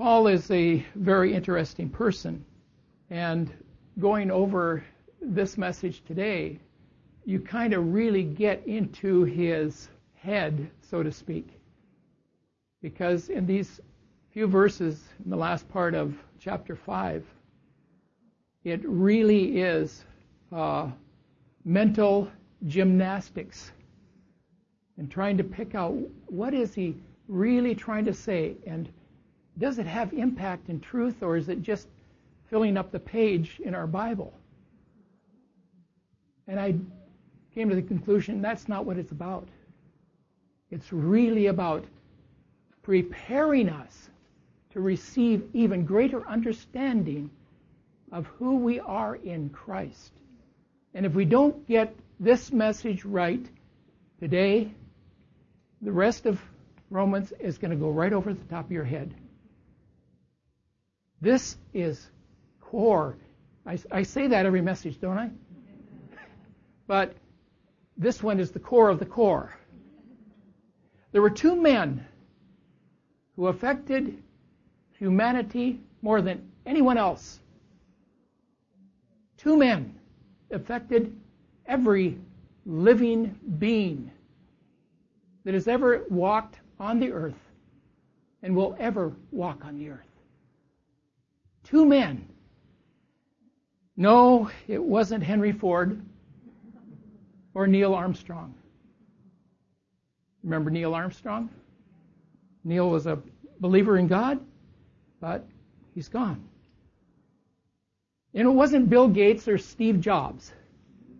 Paul is a very interesting person, and going over this message today, you kind of really get into his head, so to speak. Because in these few verses in the last part of chapter 5, it really is uh, mental gymnastics and trying to pick out what is he really trying to say and does it have impact and truth or is it just filling up the page in our Bible? And I came to the conclusion that's not what it's about. It's really about preparing us to receive even greater understanding of who we are in Christ. And if we don't get this message right today, the rest of Romans is going to go right over the top of your head. This is core. I, I say that every message, don't I? But this one is the core of the core. There were two men who affected humanity more than anyone else. Two men affected every living being that has ever walked on the earth and will ever walk on the earth. Two men. No, it wasn't Henry Ford or Neil Armstrong. Remember Neil Armstrong? Neil was a believer in God, but he's gone. And it wasn't Bill Gates or Steve Jobs.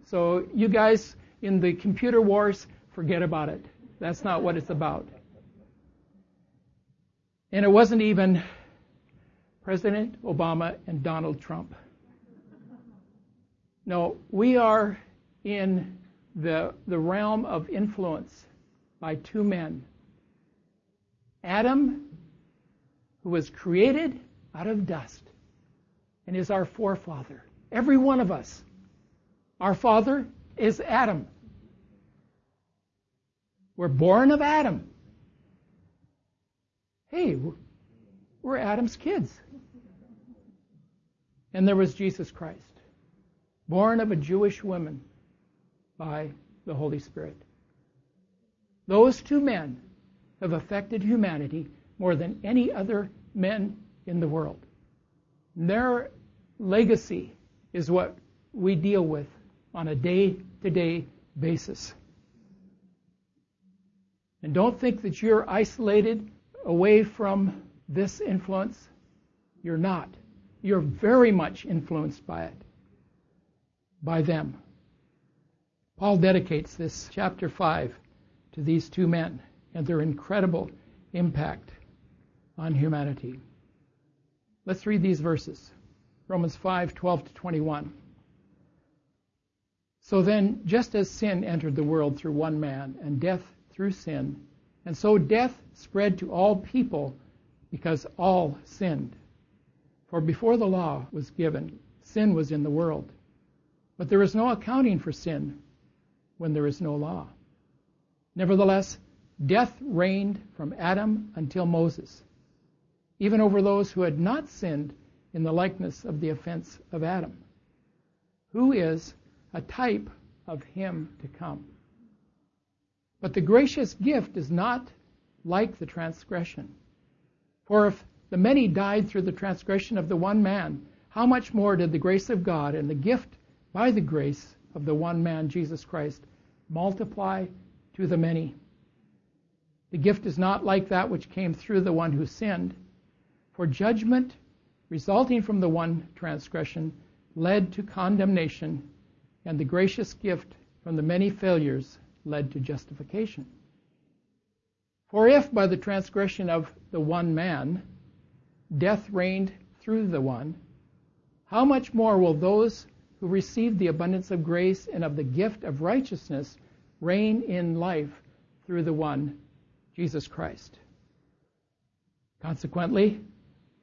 So you guys in the computer wars, forget about it. That's not what it's about. And it wasn't even President Obama and Donald Trump. No, we are in the, the realm of influence by two men. Adam, who was created out of dust and is our forefather. Every one of us. Our father is Adam. We're born of Adam. Hey, we're Adam's kids. And there was Jesus Christ, born of a Jewish woman by the Holy Spirit. Those two men have affected humanity more than any other men in the world. Their legacy is what we deal with on a day to day basis. And don't think that you're isolated away from this influence. You're not. You're very much influenced by it, by them. Paul dedicates this chapter 5 to these two men and their incredible impact on humanity. Let's read these verses. Romans 5, 12 to 21. So then, just as sin entered the world through one man, and death through sin, and so death spread to all people because all sinned. For before the law was given, sin was in the world. But there is no accounting for sin when there is no law. Nevertheless, death reigned from Adam until Moses, even over those who had not sinned in the likeness of the offense of Adam, who is a type of him to come. But the gracious gift is not like the transgression. For if the many died through the transgression of the one man, how much more did the grace of God and the gift by the grace of the one man, Jesus Christ, multiply to the many? The gift is not like that which came through the one who sinned. For judgment resulting from the one transgression led to condemnation, and the gracious gift from the many failures led to justification. For if by the transgression of the one man death reigned through the one, how much more will those who receive the abundance of grace and of the gift of righteousness reign in life through the one, Jesus Christ? Consequently,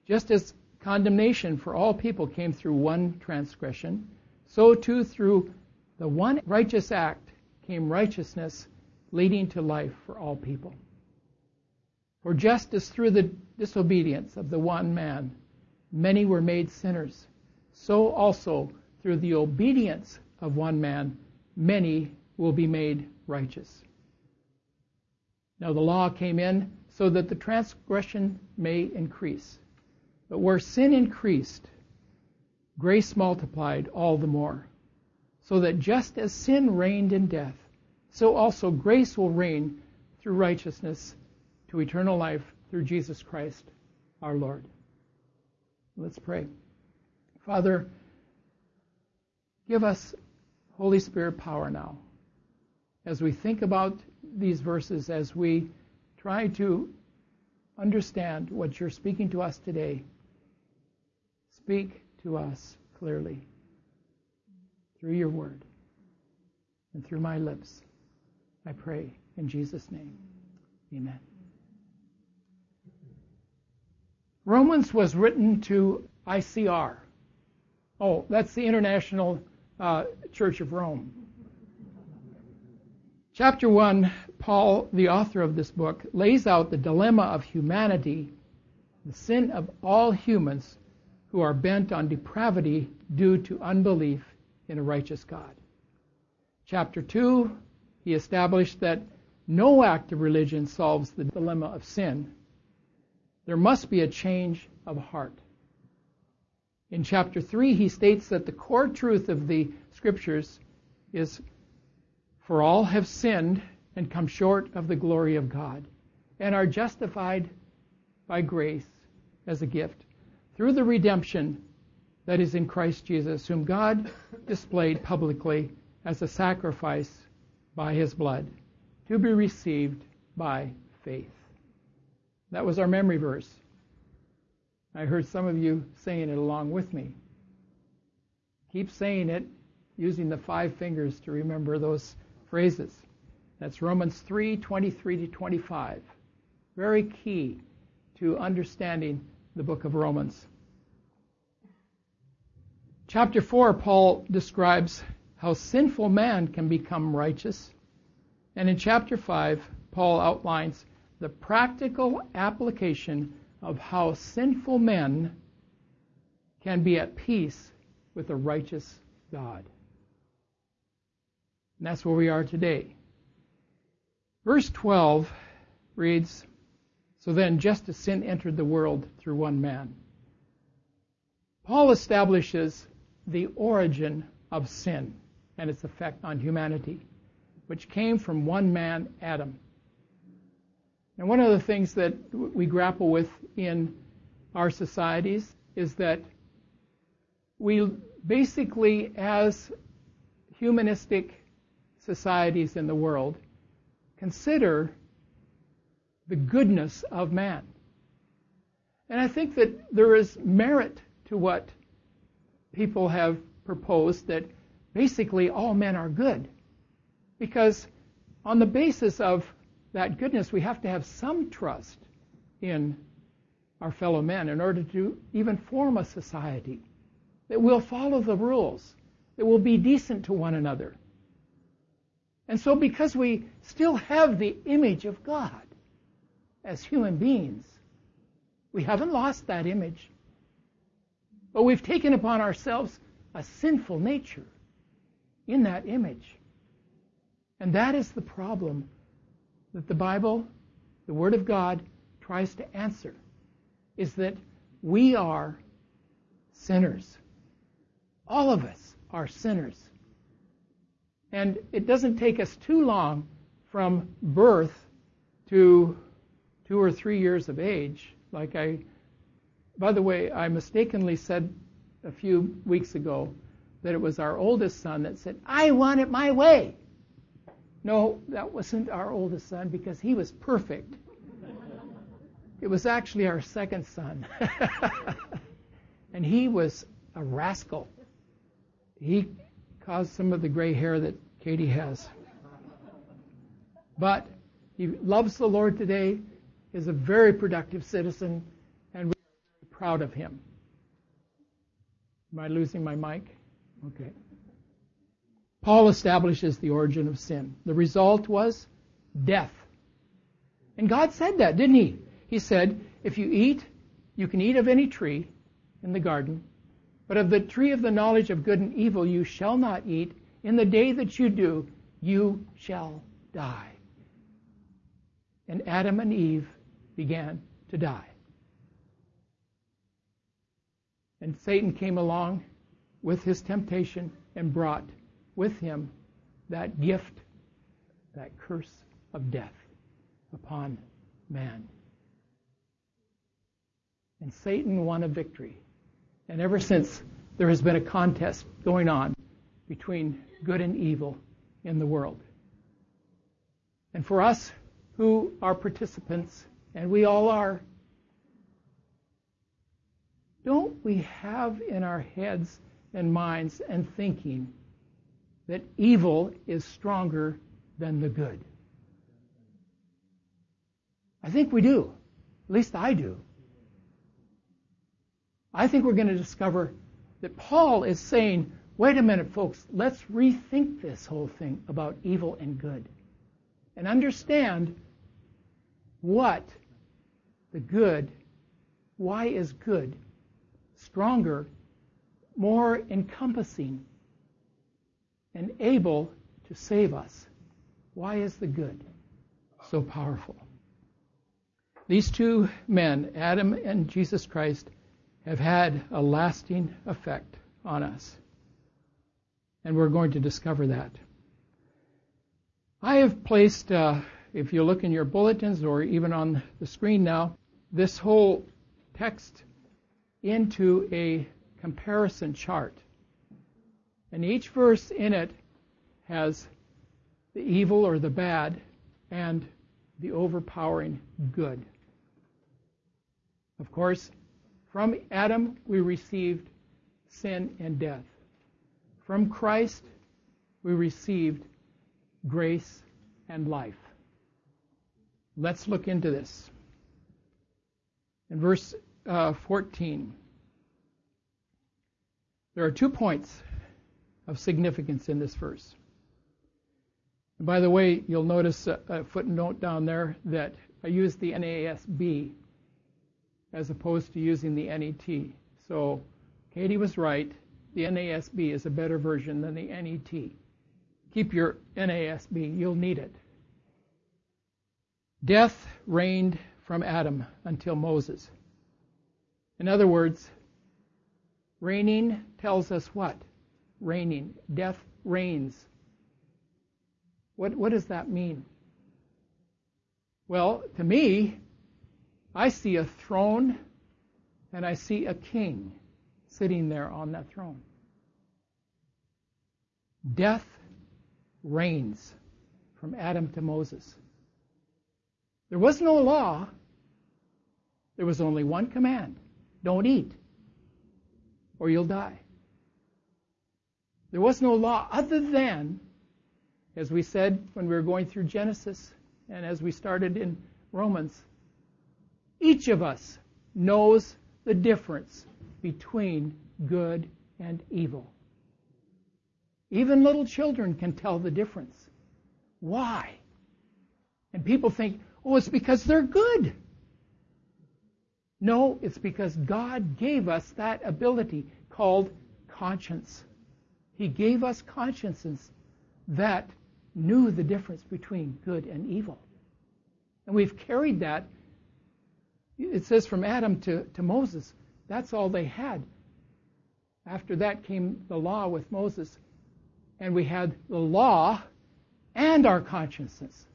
just as condemnation for all people came through one transgression, so too through the one righteous act came righteousness leading to life for all people. For just as through the disobedience of the one man many were made sinners, so also through the obedience of one man many will be made righteous. Now the law came in so that the transgression may increase. But where sin increased, grace multiplied all the more. So that just as sin reigned in death, so also grace will reign through righteousness to eternal life through Jesus Christ our Lord. Let's pray. Father, give us Holy Spirit power now as we think about these verses, as we try to understand what you're speaking to us today. Speak to us clearly through your word and through my lips. I pray in Jesus' name. Amen. Romans was written to ICR. Oh, that's the International uh, Church of Rome. Chapter 1, Paul, the author of this book, lays out the dilemma of humanity, the sin of all humans who are bent on depravity due to unbelief in a righteous God. Chapter 2, he established that no act of religion solves the dilemma of sin, there must be a change of heart. In chapter 3, he states that the core truth of the scriptures is for all have sinned and come short of the glory of God and are justified by grace as a gift through the redemption that is in Christ Jesus, whom God displayed publicly as a sacrifice by his blood to be received by faith. That was our memory verse. I heard some of you saying it along with me. Keep saying it using the five fingers to remember those phrases. That's Romans 3 23 to 25. Very key to understanding the book of Romans. Chapter 4, Paul describes how sinful man can become righteous. And in chapter 5, Paul outlines the practical application of how sinful men can be at peace with a righteous God. And that's where we are today. Verse 12 reads So then, just as sin entered the world through one man, Paul establishes the origin of sin and its effect on humanity, which came from one man, Adam. And one of the things that we grapple with in our societies is that we basically, as humanistic societies in the world, consider the goodness of man. And I think that there is merit to what people have proposed that basically all men are good. Because on the basis of that goodness, we have to have some trust in our fellow men in order to even form a society that will follow the rules, that will be decent to one another. And so, because we still have the image of God as human beings, we haven't lost that image. But we've taken upon ourselves a sinful nature in that image. And that is the problem that the Bible, the Word of God, tries to answer is that we are sinners. All of us are sinners. And it doesn't take us too long from birth to two or three years of age. Like I, by the way, I mistakenly said a few weeks ago that it was our oldest son that said, I want it my way. No, that wasn't our oldest son because he was perfect. It was actually our second son. and he was a rascal. He caused some of the gray hair that Katie has. But he loves the Lord today, is a very productive citizen, and we're proud of him. Am I losing my mic? Okay. Paul establishes the origin of sin. The result was death. And God said that, didn't he? He said, If you eat, you can eat of any tree in the garden, but of the tree of the knowledge of good and evil you shall not eat. In the day that you do, you shall die. And Adam and Eve began to die. And Satan came along with his temptation and brought with him that gift, that curse of death upon man. And Satan won a victory. And ever since, there has been a contest going on between good and evil in the world. And for us who are participants, and we all are, don't we have in our heads and minds and thinking that evil is stronger than the good? I think we do. At least I do. I think we're going to discover that Paul is saying, wait a minute, folks, let's rethink this whole thing about evil and good and understand what the good, why is good stronger, more encompassing, and able to save us. Why is the good so powerful? These two men, Adam and Jesus Christ, have had a lasting effect on us. And we're going to discover that. I have placed, uh, if you look in your bulletins or even on the screen now, this whole text into a comparison chart. And each verse in it has the evil or the bad and the overpowering good. Of course, from Adam, we received sin and death. From Christ, we received grace and life. Let's look into this. In verse uh, 14, there are two points of significance in this verse. And by the way, you'll notice a, a footnote down there that I used the NASB as opposed to using the NET. So Katie was right. The NASB is a better version than the NET. Keep your NASB, you'll need it. Death reigned from Adam until Moses. In other words, reigning tells us what? Reigning. Death reigns. What, what does that mean? Well, to me, I see a throne and I see a king sitting there on that throne. Death reigns from Adam to Moses. There was no law. There was only one command. Don't eat or you'll die. There was no law other than, as we said when we were going through Genesis and as we started in Romans, each of us knows the difference between good and evil. Even little children can tell the difference. Why? And people think, oh, it's because they're good. No, it's because God gave us that ability called conscience. He gave us consciences that knew the difference between good and evil. And we've carried that it says from Adam to, to Moses, that's all they had. After that came the law with Moses, and we had the law and our consciences.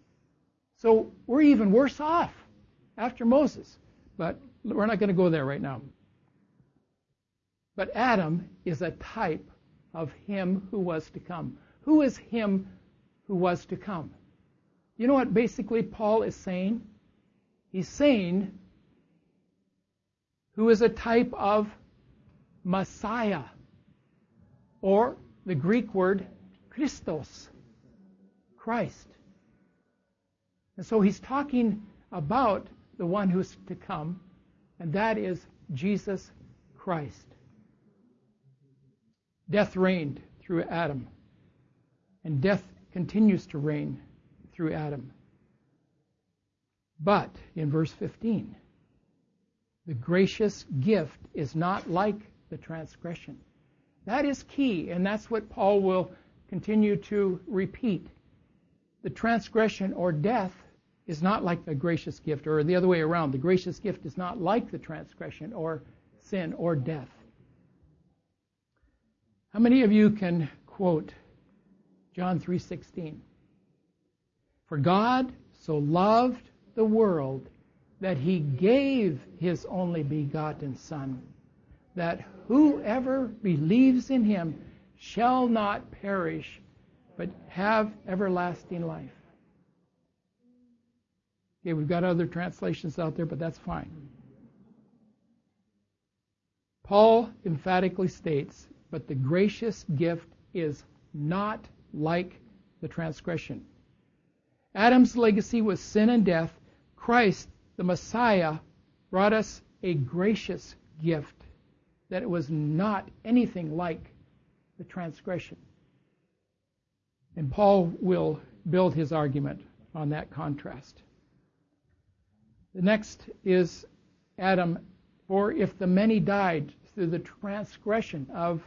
So we're even worse off after Moses. But we're not going to go there right now. But Adam is a type of him who was to come. Who is him who was to come? You know what basically Paul is saying? He's saying who is a type of Messiah, or the Greek word Christos, Christ. And so he's talking about the one who's to come, and that is Jesus Christ. Death reigned through Adam, and death continues to reign through Adam. But in verse 15, The gracious gift is not like the transgression. That is key, and that's what Paul will continue to repeat. The transgression or death is not like the gracious gift, or the other way around. The gracious gift is not like the transgression or sin or death. How many of you can quote John 3:16? For God so loved the world that he gave his only begotten son that whoever believes in him shall not perish but have everlasting life. Okay, we've got other translations out there, but that's fine. Paul emphatically states, but the gracious gift is not like the transgression. Adam's legacy was sin and death. Christ, the Messiah, brought us a gracious gift that it was not anything like the transgression. And Paul will build his argument on that contrast. The next is Adam, for if the many died through the transgression of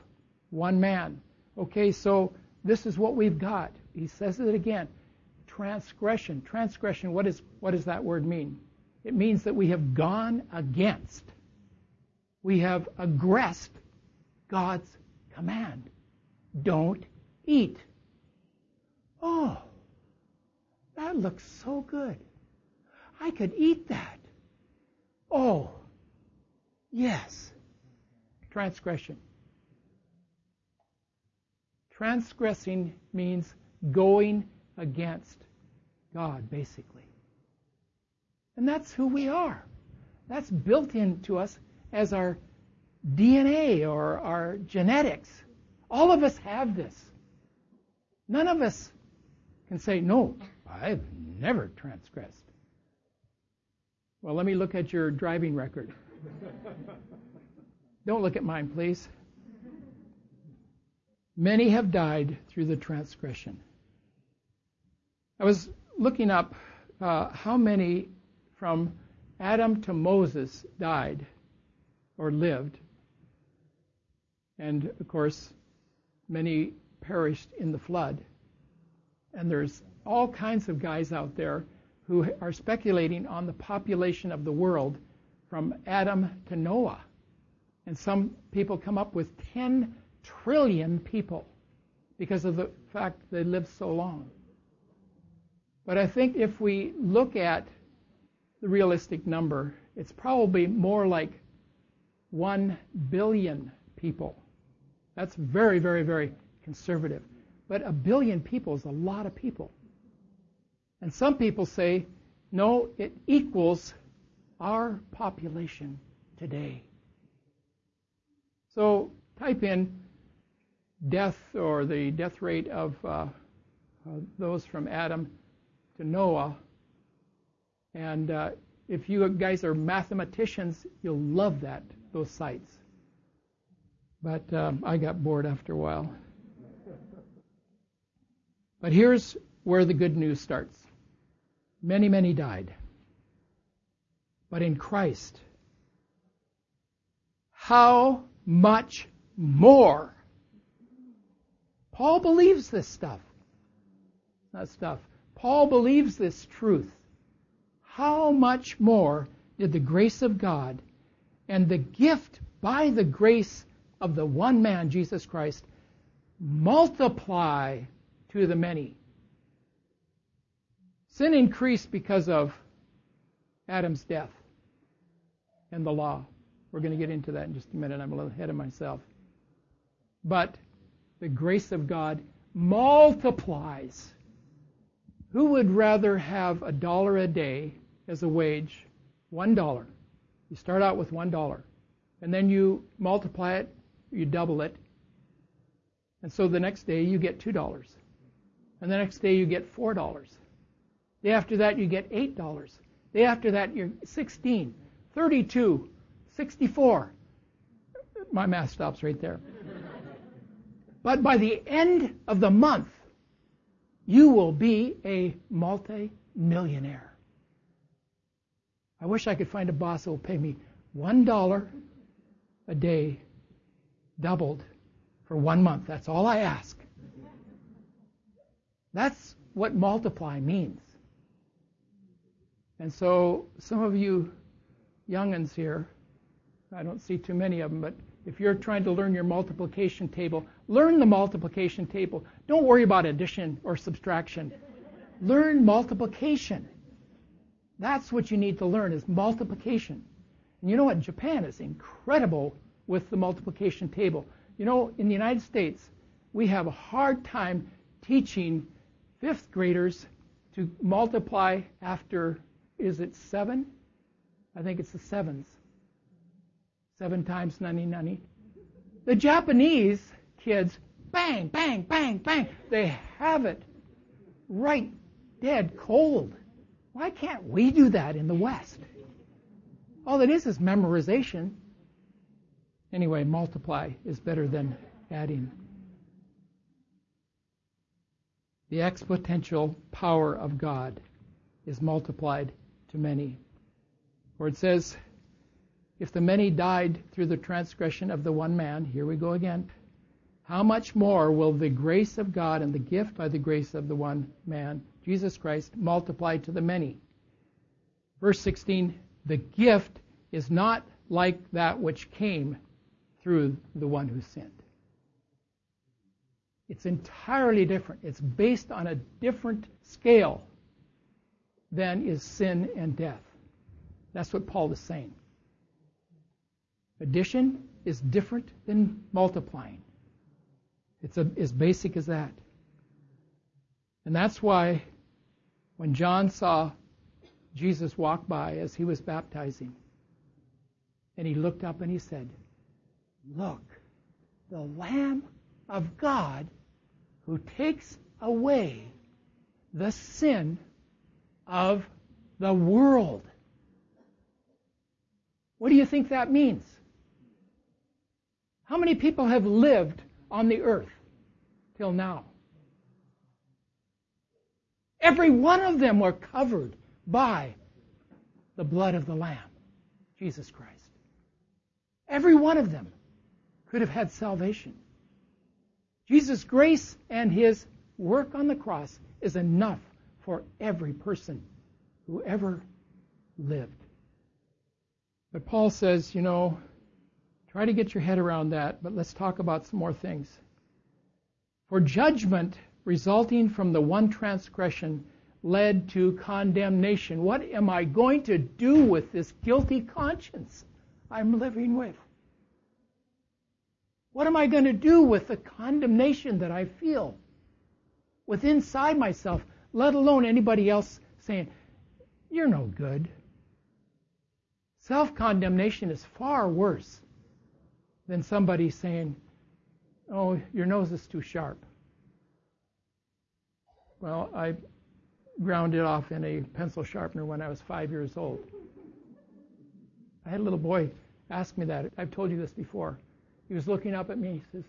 one man. Okay, so this is what we've got. He says it again. Transgression. Transgression, what, is, what does that word mean? It means that we have gone against, we have aggressed God's command. Don't eat. Oh, that looks so good. I could eat that. Oh, yes. Transgression. Transgressing means going against God, basically. And that's who we are. That's built into us as our DNA or our genetics. All of us have this. None of us can say, no, I've never transgressed. Well, let me look at your driving record. Don't look at mine, please. Many have died through the transgression. I was looking up uh, how many from Adam to Moses died or lived. And of course, many perished in the flood. And there's all kinds of guys out there who are speculating on the population of the world from Adam to Noah. And some people come up with 10 trillion people because of the fact they lived so long. But I think if we look at the realistic number, it's probably more like 1 billion people. That's very, very, very conservative. But a billion people is a lot of people. And some people say, no, it equals our population today. So type in death or the death rate of uh, uh, those from Adam to Noah. And uh, if you guys are mathematicians, you'll love that, those sites. But um, I got bored after a while. But here's where the good news starts. Many, many died. But in Christ, how much more? Paul believes this stuff. Not stuff. Paul believes this truth. How much more did the grace of God and the gift by the grace of the one man, Jesus Christ, multiply to the many? Sin increased because of Adam's death and the law. We're going to get into that in just a minute. I'm a little ahead of myself. But the grace of God multiplies. Who would rather have a dollar a day as a wage? One dollar. You start out with one dollar. And then you multiply it, you double it. And so the next day you get two dollars. And the next day you get four dollars. Day after that, you get $8. Day after that, you're 16, 32, 64. My math stops right there. But by the end of the month, you will be a multi-millionaire. I wish I could find a boss who will pay me one dollar a day doubled for one month. That's all I ask. That's what multiply means. And so some of you youngins here, I don't see too many of them, but if you're trying to learn your multiplication table, learn the multiplication table. Don't worry about addition or subtraction. Learn multiplication. That's what you need to learn is multiplication. And you know what? Japan is incredible with the multiplication table. You know, in the United States, we have a hard time teaching fifth graders to multiply after, is it seven? I think it's the sevens. Seven times 90, 90. The Japanese kids, bang, bang, bang, bang, they have it right dead cold. Why can't we do that in the West? All it is is memorization. Anyway, multiply is better than adding. The exponential power of God is multiplied to many. For it says, if the many died through the transgression of the one man, here we go again, how much more will the grace of God and the gift by the grace of the one man, Jesus Christ, multiply to the many? Verse 16, the gift is not like that which came through the one who sinned. It's entirely different. It's based on a different scale than is sin and death. That's what Paul is saying. Addition is different than multiplying. It's a, as basic as that. And that's why when John saw Jesus walk by as he was baptizing, and he looked up and he said, Look, the Lamb of God who takes away the sin of the world. What do you think that means? How many people have lived on the earth till now? Every one of them were covered by the blood of the Lamb, Jesus Christ. Every one of them could have had salvation. Jesus' grace and his work on the cross is enough for every person who ever lived. But Paul says, you know, try to get your head around that, but let's talk about some more things. For judgment resulting from the one transgression led to condemnation. What am I going to do with this guilty conscience I'm living with? What am I going to do with the condemnation that I feel with inside myself, let alone anybody else saying, You're no good? Self condemnation is far worse than somebody saying, Oh, your nose is too sharp. Well, I ground it off in a pencil sharpener when I was five years old. I had a little boy ask me that. I've told you this before. He was looking up at me. He says,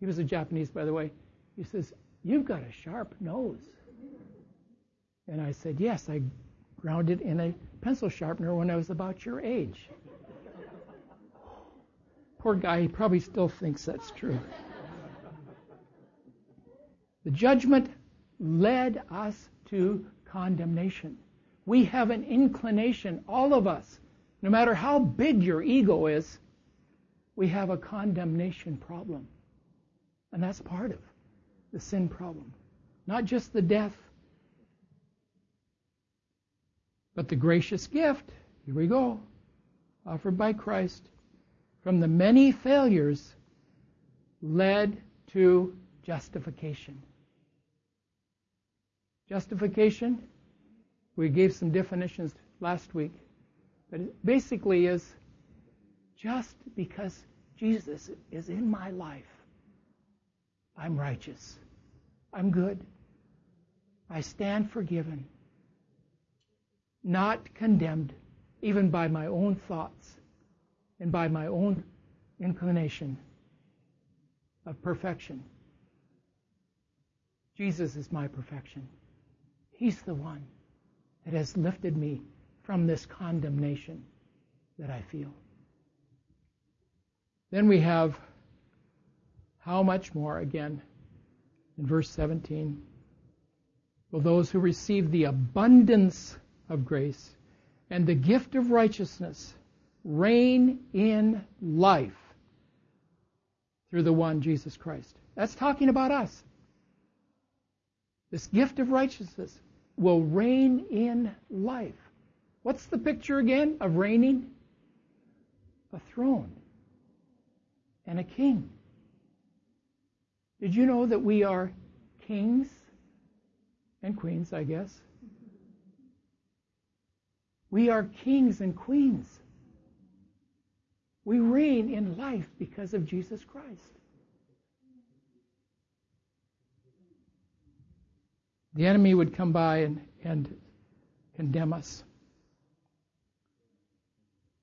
he was a Japanese, by the way. He says, You've got a sharp nose. And I said, Yes, I ground it in a pencil sharpener when I was about your age. Poor guy, he probably still thinks that's true. the judgment led us to condemnation. We have an inclination, all of us, no matter how big your ego is, we have a condemnation problem. And that's part of the sin problem. Not just the death, but the gracious gift. Here we go. Offered by Christ from the many failures led to justification. Justification, we gave some definitions last week, but it basically is just because Jesus is in my life, I'm righteous. I'm good. I stand forgiven, not condemned, even by my own thoughts and by my own inclination of perfection. Jesus is my perfection. He's the one that has lifted me from this condemnation that I feel. Then we have how much more again in verse 17 will those who receive the abundance of grace and the gift of righteousness reign in life through the one Jesus Christ. That's talking about us. This gift of righteousness will reign in life. What's the picture again of reigning? A throne and a king. Did you know that we are kings and queens, I guess? We are kings and queens. We reign in life because of Jesus Christ. The enemy would come by and, and condemn us.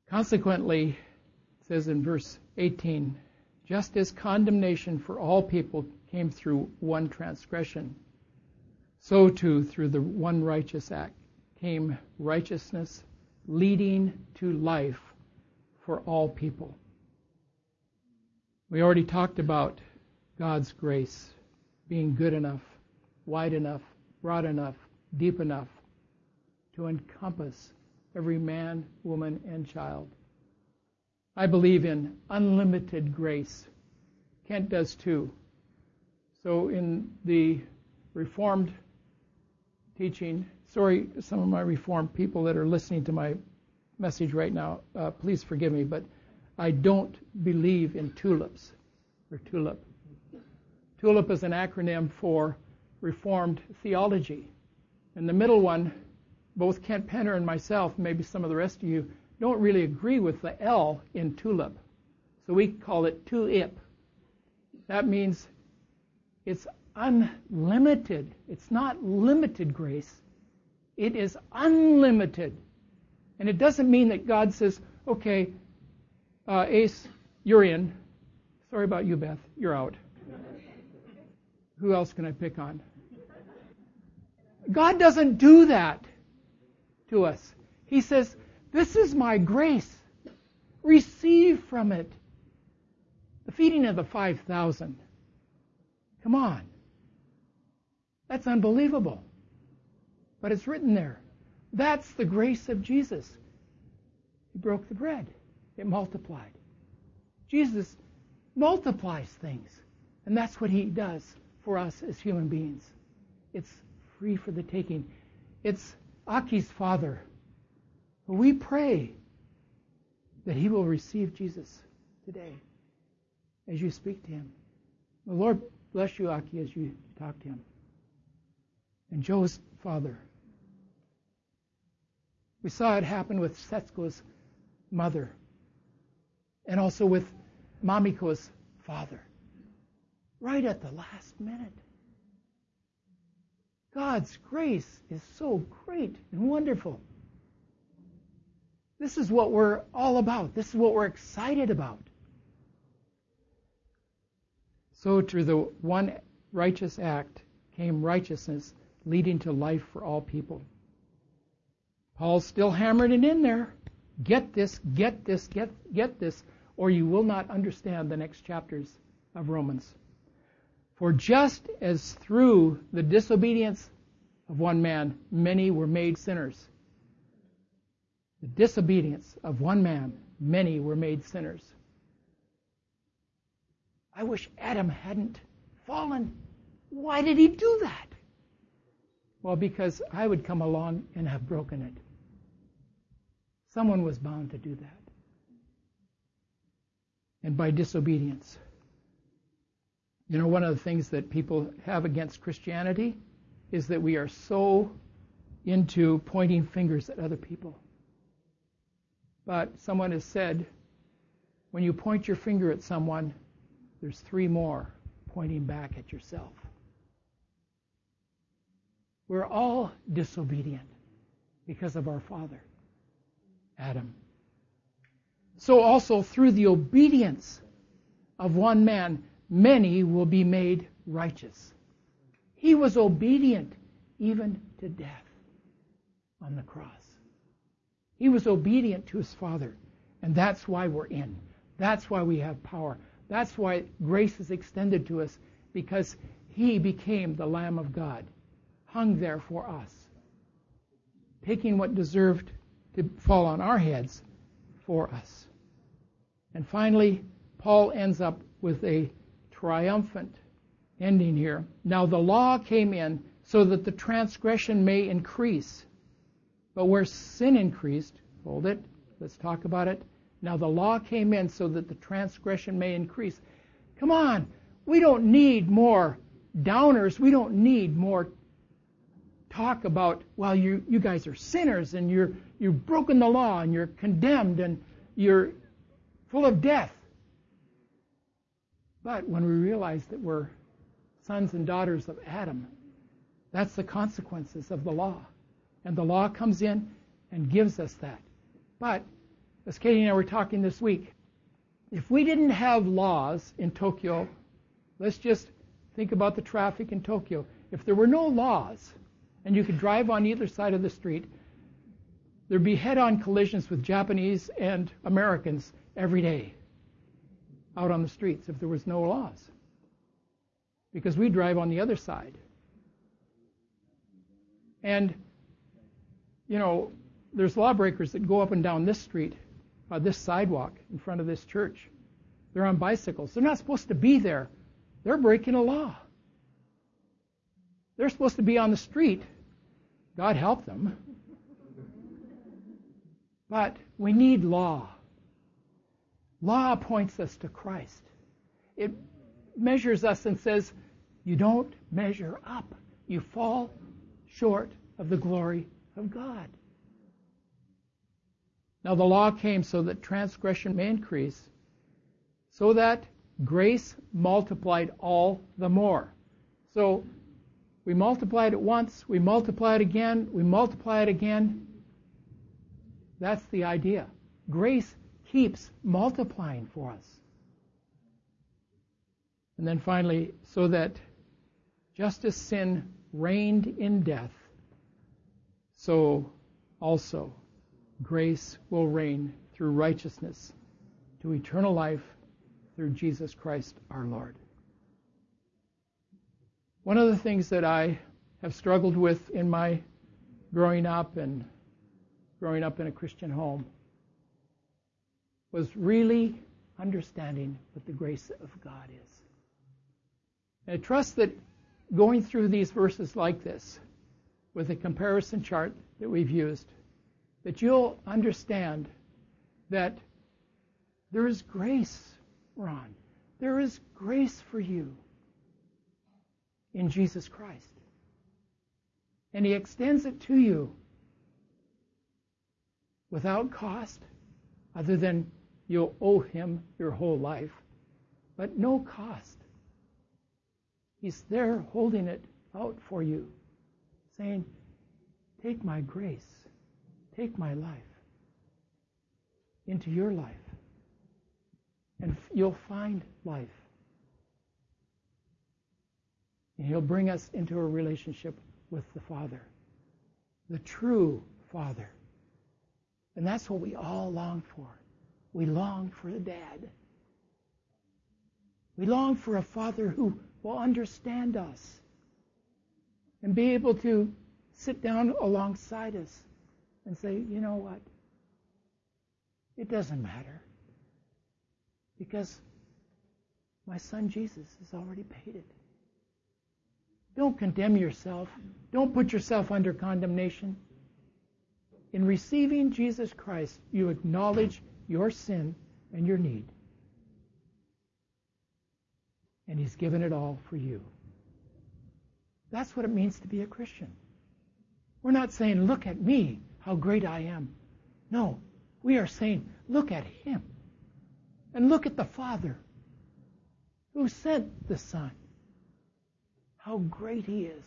Consequently, it says in verse 18, just as condemnation for all people came through one transgression, so too through the one righteous act came righteousness leading to life for all people. We already talked about God's grace being good enough, wide enough, broad enough, deep enough to encompass every man, woman, and child. I believe in unlimited grace. Kent does too. So, in the Reformed teaching, sorry, some of my Reformed people that are listening to my message right now, uh, please forgive me, but I don't believe in tulips or tulip. Tulip is an acronym for Reformed theology. And the middle one, both Kent Penner and myself, maybe some of the rest of you, don't really agree with the L in tulip. So we call it tulip. That means it's unlimited. It's not limited grace. It is unlimited. And it doesn't mean that God says, okay, uh, Ace, you're in. Sorry about you, Beth. You're out. Who else can I pick on? God doesn't do that to us. He says, this is my grace. Receive from it. The feeding of the 5,000. Come on. That's unbelievable. But it's written there. That's the grace of Jesus. He broke the bread, it multiplied. Jesus multiplies things. And that's what he does for us as human beings. It's free for the taking. It's Aki's father we pray that he will receive Jesus today as you speak to him. The Lord bless you, Aki, as you talk to him. And Joe's father. We saw it happen with Setsuko's mother and also with Mamiko's father. Right at the last minute. God's grace is so great and wonderful. This is what we're all about. This is what we're excited about. So, through the one righteous act came righteousness, leading to life for all people. Paul's still hammering it in there. Get this, get this, get, get this, or you will not understand the next chapters of Romans. For just as through the disobedience of one man many were made sinners, the disobedience of one man, many were made sinners. I wish Adam hadn't fallen. Why did he do that? Well, because I would come along and have broken it. Someone was bound to do that. And by disobedience. You know, one of the things that people have against Christianity is that we are so into pointing fingers at other people. But someone has said, when you point your finger at someone, there's three more pointing back at yourself. We're all disobedient because of our father, Adam. So also through the obedience of one man, many will be made righteous. He was obedient even to death on the cross. He was obedient to his Father, and that's why we're in. That's why we have power. That's why grace is extended to us, because He became the Lamb of God, hung there for us, taking what deserved to fall on our heads for us. And finally, Paul ends up with a triumphant ending here. Now the law came in so that the transgression may increase. But where sin increased, hold it, let's talk about it. Now the law came in so that the transgression may increase. Come on, we don't need more downers. We don't need more talk about, well, you, you guys are sinners and you're, you've broken the law and you're condemned and you're full of death. But when we realize that we're sons and daughters of Adam, that's the consequences of the law. And the law comes in and gives us that. But, as Katie and I were talking this week, if we didn't have laws in Tokyo, let's just think about the traffic in Tokyo. If there were no laws and you could drive on either side of the street, there'd be head on collisions with Japanese and Americans every day out on the streets if there was no laws. Because we drive on the other side. And, you know, there's lawbreakers that go up and down this street, uh, this sidewalk in front of this church. They're on bicycles. They're not supposed to be there. They're breaking a law. They're supposed to be on the street. God help them. But we need law. Law points us to Christ. It measures us and says, you don't measure up. You fall short of the glory of God. Now the law came so that transgression may increase, so that grace multiplied all the more. So we multiplied it once, we multiply it again, we multiply it again. That's the idea. Grace keeps multiplying for us. And then finally, so that just as sin reigned in death, so also grace will reign through righteousness to eternal life through Jesus Christ our Lord. One of the things that I have struggled with in my growing up and growing up in a Christian home was really understanding what the grace of God is. And I trust that going through these verses like this, with a comparison chart that we've used, that you'll understand that there is grace, Ron. There is grace for you in Jesus Christ. And He extends it to you without cost, other than you'll owe Him your whole life, but no cost. He's there holding it out for you, saying, Take my grace, take my life into your life, and you'll find life. And He'll bring us into a relationship with the Father, the true Father. And that's what we all long for. We long for a dad. We long for a father who will understand us and be able to sit down alongside us and say, you know what? It doesn't matter because my son Jesus has already paid it. Don't condemn yourself. Don't put yourself under condemnation. In receiving Jesus Christ, you acknowledge your sin and your need and He's given it all for you. That's what it means to be a Christian. We're not saying, look at me, how great I am. No, we are saying, look at Him. And look at the Father who sent the Son. How great He is.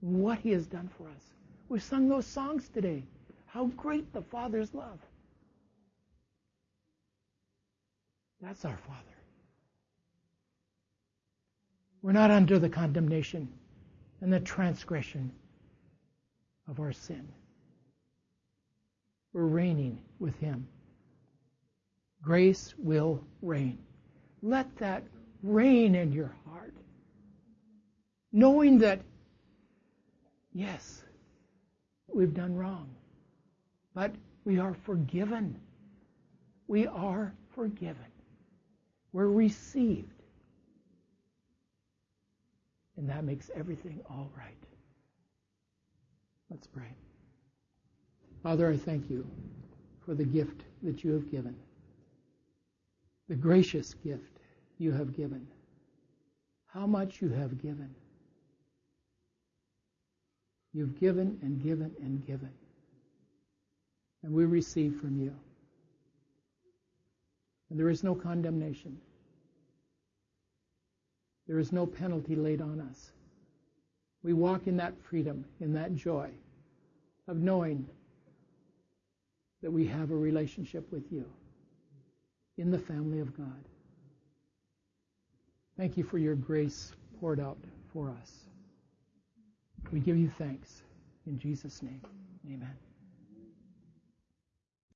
What He has done for us. We've sung those songs today. How great the Father's love. That's our Father. We're not under the condemnation and the transgression of our sin. We're reigning with Him. Grace will reign. Let that reign in your heart. Knowing that, yes, we've done wrong, but we are forgiven. We are forgiven. We're received. And that makes everything all right. Let's pray. Father, I thank you for the gift that you have given, the gracious gift you have given, how much you have given. You've given and given and given. And we receive from you. And there is no condemnation. There is no penalty laid on us. We walk in that freedom, in that joy of knowing that we have a relationship with you in the family of God. Thank you for your grace poured out for us. We give you thanks. In Jesus' name, amen.